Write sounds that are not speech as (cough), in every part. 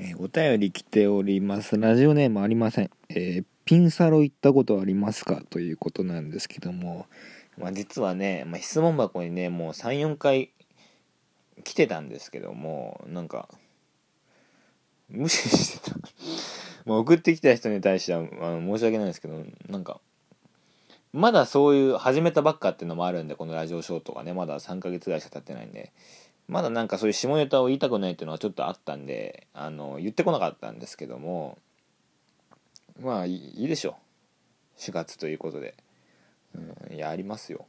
えーお便り来ております。ラジオネームありません。えーピンサロ行ったことありますか？ということなんですけども、まあ、実はね、まあ、質問箱にね、もう3、4回来てたんですけども、なんか、無視してた。(laughs) まあ送ってきた人に対してはあの申し訳ないですけど、なんか、まだそういう始めたばっかっていうのもあるんで、このラジオショーとかね、まだ3ヶ月ぐらいしか経ってないんで、まだなんかそういう下ネタを言いたくないっていうのはちょっとあったんであの言ってこなかったんですけどもまあいいでしょう。4月ということで、うん、いやありますよ。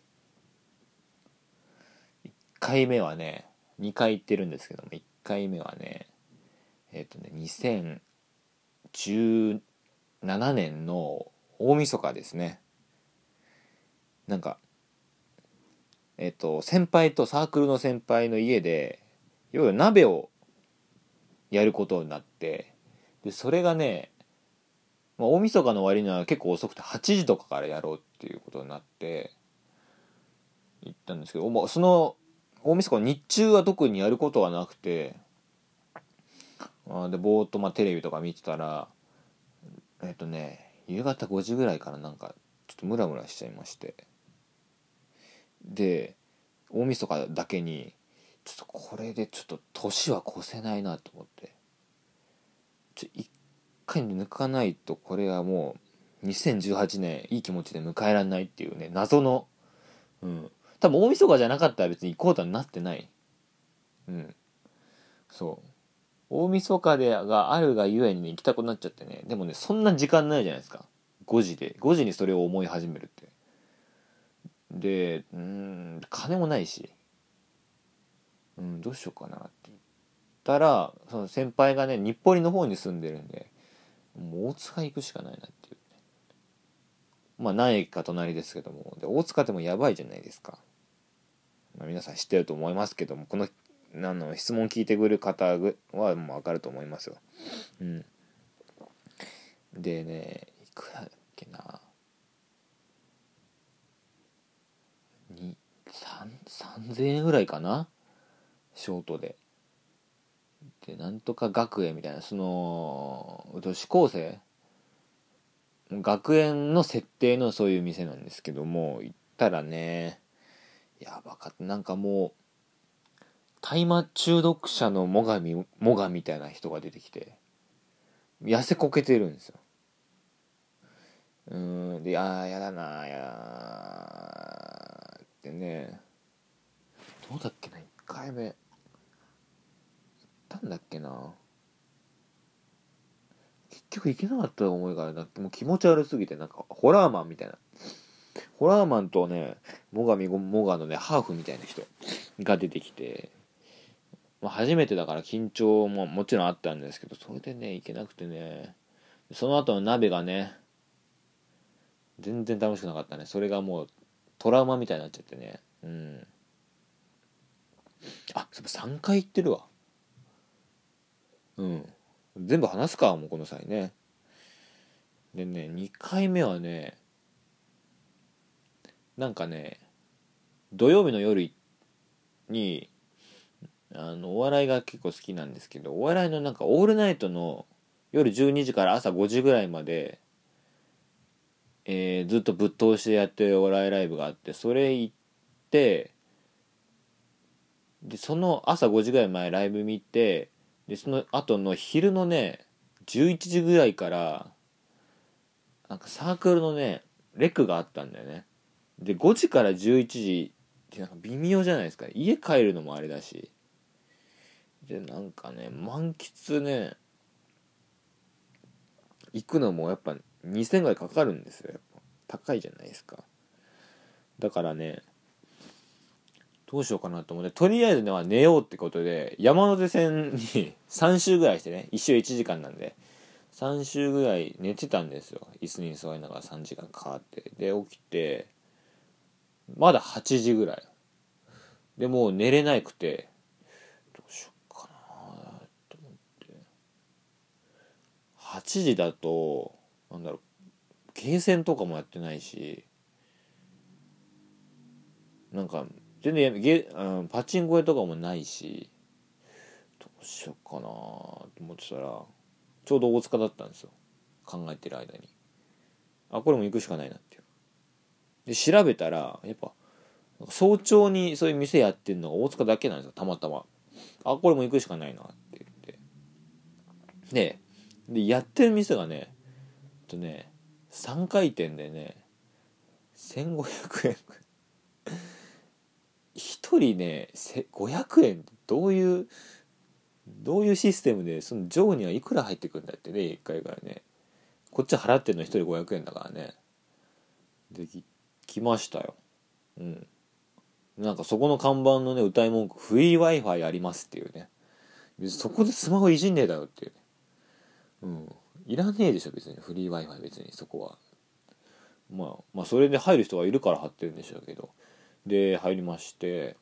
1回目はね2回行ってるんですけども1回目はねえっ、とね2017年の大晦日ですね。なんかえっと、先輩とサークルの先輩の家で、要は鍋をやることになって、で、それがね、まあ、大晦日の割には結構遅くて8時とかからやろうっていうことになって、行ったんですけど、もうその大晦日の日中は特にやることはなくて、あで、ぼーっとまあテレビとか見てたら、えっとね、夕方5時ぐらいからなんか、ちょっとムラムラしちゃいまして、で大晦日だけにちょっとこれでちょっと年は越せないなと思って。ちょ一回抜かないとこれはもう2018年いい気持ちで迎えられないっていうね謎のうん。多分大晦日じゃなかったら別に行こうとはなってない。うん。そう。大晦日でがあるがゆえに、ね、行きたくなっちゃってね。でもねそんな時間ないじゃないですか。5時で。5時にそれを思い始めるってでうん金もないし。うんどうしようかなって言ったらその先輩がね日暮里の方に住んでるんでもう大塚行くしかないなっていうね。まあ何駅か隣ですけども。で大塚でもやばいじゃないですか、まあ、皆さん知ってると思いますけどもこのあの質問聞いてくる方はもう分かると思いますよ。うん。でねいくらだっけなに3 3000円ぐらいかな？ショートで。でなんとか学園みたいなその女子高生？学園の設定のそういう店なんですけども行ったらねやばかった。なんかもう大麻中毒者のモガミモガみたいな人が出てきて痩せこけてるんですよ。うんでああやだなやだってね。どうだっけな1回目。行ったんだっけな。結局行けなかった思いがあるな。もう気持ち悪すぎてなんかホラーマンみたいな。ホラーマンとねモガミモガのねハーフみたいな人が出てきて、ま、初めてだから緊張ももちろんあったんですけどそれでね行けなくてね。その後の鍋がね全然楽しくなかったね。それがもうトラウマみたいになっちゃってね。うん。あそういえば3回行ってるわ。うん。全部話すかもうこの際ね。でね2回目はねなんかね土曜日の夜にあのお笑いが結構好きなんですけどお笑いのなんかオールナイトの夜12時から朝5時ぐらいまでえーずっとぶっ通しでやってるお笑いライブがあってそれ行ってでその朝5時ぐらい前ライブ見てでその後の昼のね11時ぐらいからなんかサークルのねレクがあったんだよね。で5時から11時ってなんか微妙じゃないですか。家帰るのもあれだし。でなんかね満喫ね行くのもやっぱ2000ぐらいかかるんですよ。高いじゃないですか。だからねどうしようかなと思ってとりあえずね寝ようってことで山手線に (laughs) 3周ぐらいしてね1周1時間なんで3周ぐらい寝てたんですよ。椅子に座りながら3時間かかって。で起きてまだ8時ぐらい。でもう寝れなくてどうしようかなと思って。8時だとなんだろうゲーセンとかもやってないしなんか全然ゲ、うん、パチンコ屋とかもないしどうしようかなと思ってたらちょうど大塚だったんですよ。考えてる間に。あこれも行くしかないなっていう。で調べたらやっぱ早朝にそういう店やってるのが大塚だけなんですよたまたま。あこれも行くしかないなって言って。ででやってる店がねとね3回転でね1500円1人ね500円どういうどういうシステムでその上にはいくら入ってくるんだってね1回からね。こっち払ってんの1人500円だからね。でき来ましたよ。うん。なんかそこの看板のね歌い文句フリー Wi-Fi ありますっていうね。そこでスマホいじんねえだよっていうね。うん。いらねえでしょ別に。フリー Wi-Fi 別にそこは。まあまあそれで入る人がいるから貼ってるんでしょうけど。で入りまして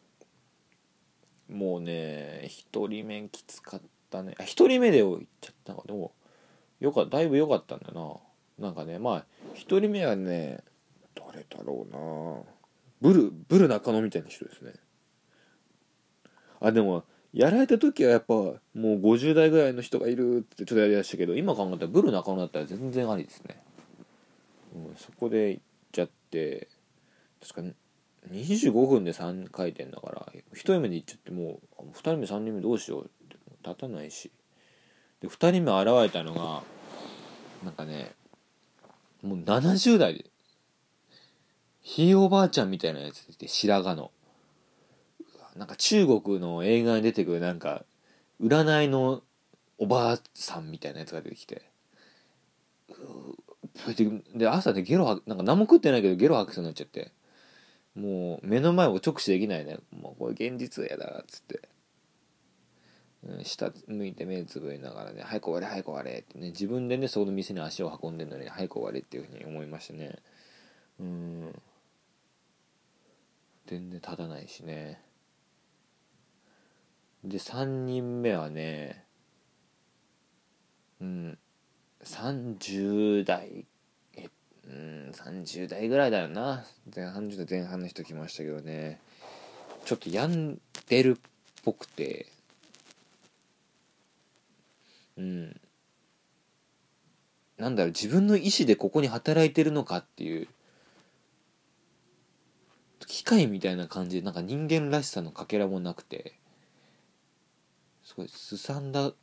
もうね1人目きつかったね。あ1人目で行っちゃったのでもよかだいぶ良かったんだよな。なんかねまあ1人目はね誰だろうな。ブルブル中野みたいな人ですね。あでもやられた時はやっぱもう50代ぐらいの人がいるってちょっとやりだしたけど今考えたらブル中野だったら全然ありですね、うん、そこで行っちゃって確かに25分で3回転だから1人目で行っちゃってもう2人目3人目どうしようって立たないし。で2人目現れたのがなんかねもう70代でひいおばあちゃんみたいなやつで白髪の。なんか中国の映画に出てくるなんか占いのおばあさんみたいなやつが出てきて。で朝ねゲロなんか何も食ってないけどゲロ吐きそうになっちゃって。もう目の前を直視できないね。もうこれ現実やだっつって、うん、下向いて目つぶりながらね「早く終われ早く終われ」ってね。自分でねその店に足を運んでるのに「早く終われ」っていうふうに思いましたね。うん。全然立たないしね。で3人目はねうん30代えうん30代ぐらいだよな。前半10代前半の人来ましたけどね。ちょっと病んでるっぽくて。うん。なんだろう自分の意思でここに働いてるのかっていう。機械みたいな感じでなんか人間らしさのかけらもなくて。すごいすさんだ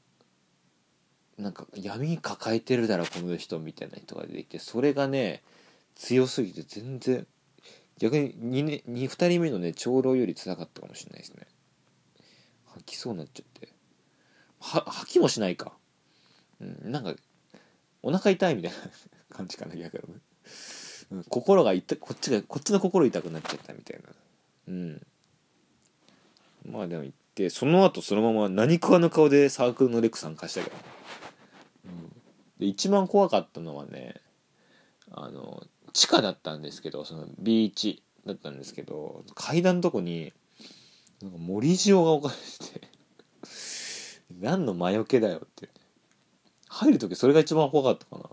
なんか闇抱えてるだろこの人みたいな人が出てきてそれがね強すぎて全然逆に 2, ね、2, 人目のね長老より辛かったかもしれないですね。吐きそうになっちゃって。は吐きもしないか、うん、なんかお腹痛いみたいな感じかな逆に、うん、心が痛こっちがこっちの心痛くなっちゃったみたいな。うん。まあでもってその後そのまま何食わぬ顔でサークルのレクさん貸したけど、で一番怖かったのはねあの地下だったんですけどそのビーチだったんですけど階段のとこになんか森塩が置かれてて何の魔除けだよって入る時それが一番怖かったかな。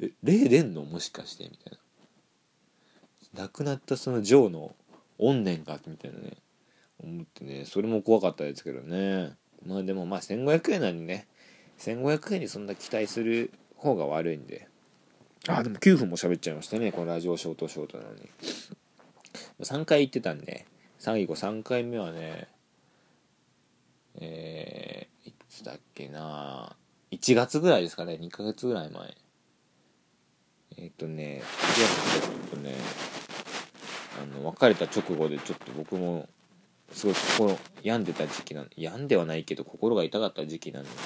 え霊出んの？もしかして？みたいな。亡くなったそのジョーの怨念かみたいなね。思ってね。それも怖かったですけどね。まあでもまあ1500円なんでね。1500円にそんな期待する方が悪いんで。あでも9分も喋っちゃいましたね。このラジオショートショートなのに。3回行ってたんで。最後3回目はねえー、いつだっけな。1月ぐらいですかね。2ヶ月ぐらい前。えっ、ー、とね1月ちょっとねあの別れた直後でちょっと僕もすごい心病んでた時期なん病んではないけど心が痛かった時期なんで。す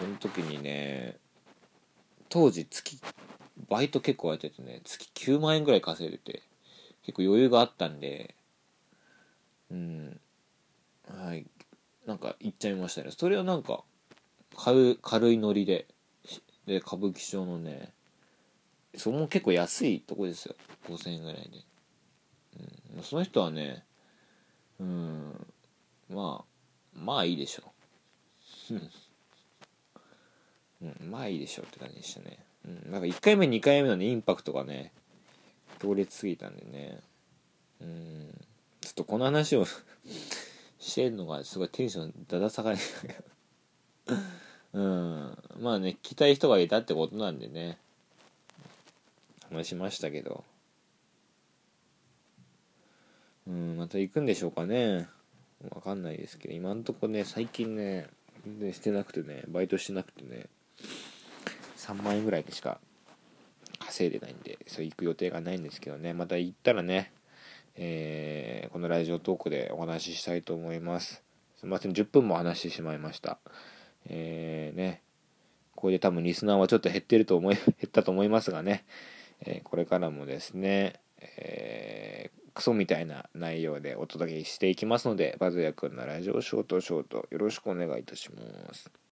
その時にね当時月バイト結構やっててね月9万円ぐらい稼いでて結構余裕があったんでうんはいなんか行っちゃいましたね。それはなんか軽軽いノリでで歌舞伎町のねそれも結構安いとこですよ。5000円ぐらいで、うん、その人はねうんまあまあいいでしょう、うん、まあいいでしょうって感じでしたね、うん、なんか1回目2回目のねインパクトがね強烈すぎたんでね。うんちょっとこの話を (laughs) してるのがすごいテンションだだ下がりうんまあね聞きたい人がいたってことなんでね。話しましたけど。うんまた行くんでしょうかね。わかんないですけど今んとこね最近ね全然してなくてねバイトしてなくてね。3万円ぐらいでしか稼いでないんでそう行く予定がないんですけどね。また行ったらねえー、このラジオトークでお話ししたいと思います。すいません10分も話してしまいました。えー、ね。これで多分リスナーはちょっと減ってると思い (laughs) 減ったと思いますがね、えー、これからもですね、えー、クソみたいな内容でお届けしていきますのでバズヤ君のラジオショートショートよろしくお願いいたします。